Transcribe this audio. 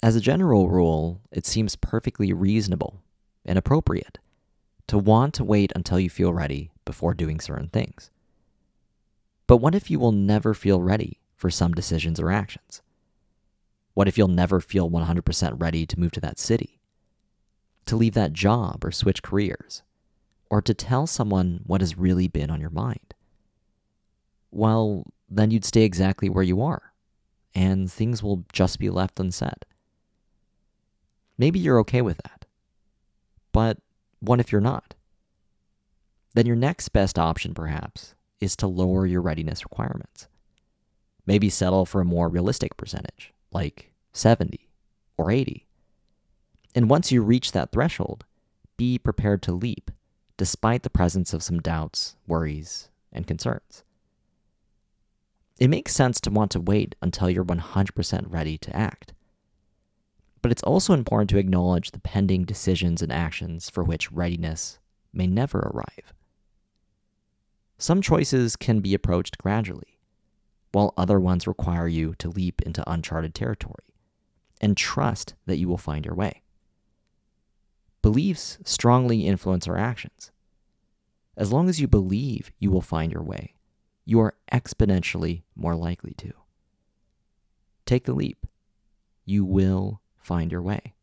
As a general rule, it seems perfectly reasonable and appropriate to want to wait until you feel ready before doing certain things. But what if you will never feel ready for some decisions or actions? What if you'll never feel 100% ready to move to that city, to leave that job or switch careers, or to tell someone what has really been on your mind? Well, then you'd stay exactly where you are, and things will just be left unsaid. Maybe you're okay with that. But what if you're not? Then your next best option, perhaps, is to lower your readiness requirements. Maybe settle for a more realistic percentage, like 70 or 80. And once you reach that threshold, be prepared to leap, despite the presence of some doubts, worries, and concerns. It makes sense to want to wait until you're 100% ready to act. But it's also important to acknowledge the pending decisions and actions for which readiness may never arrive. Some choices can be approached gradually, while other ones require you to leap into uncharted territory and trust that you will find your way. Beliefs strongly influence our actions. As long as you believe you will find your way, you are exponentially more likely to. Take the leap. You will find your way.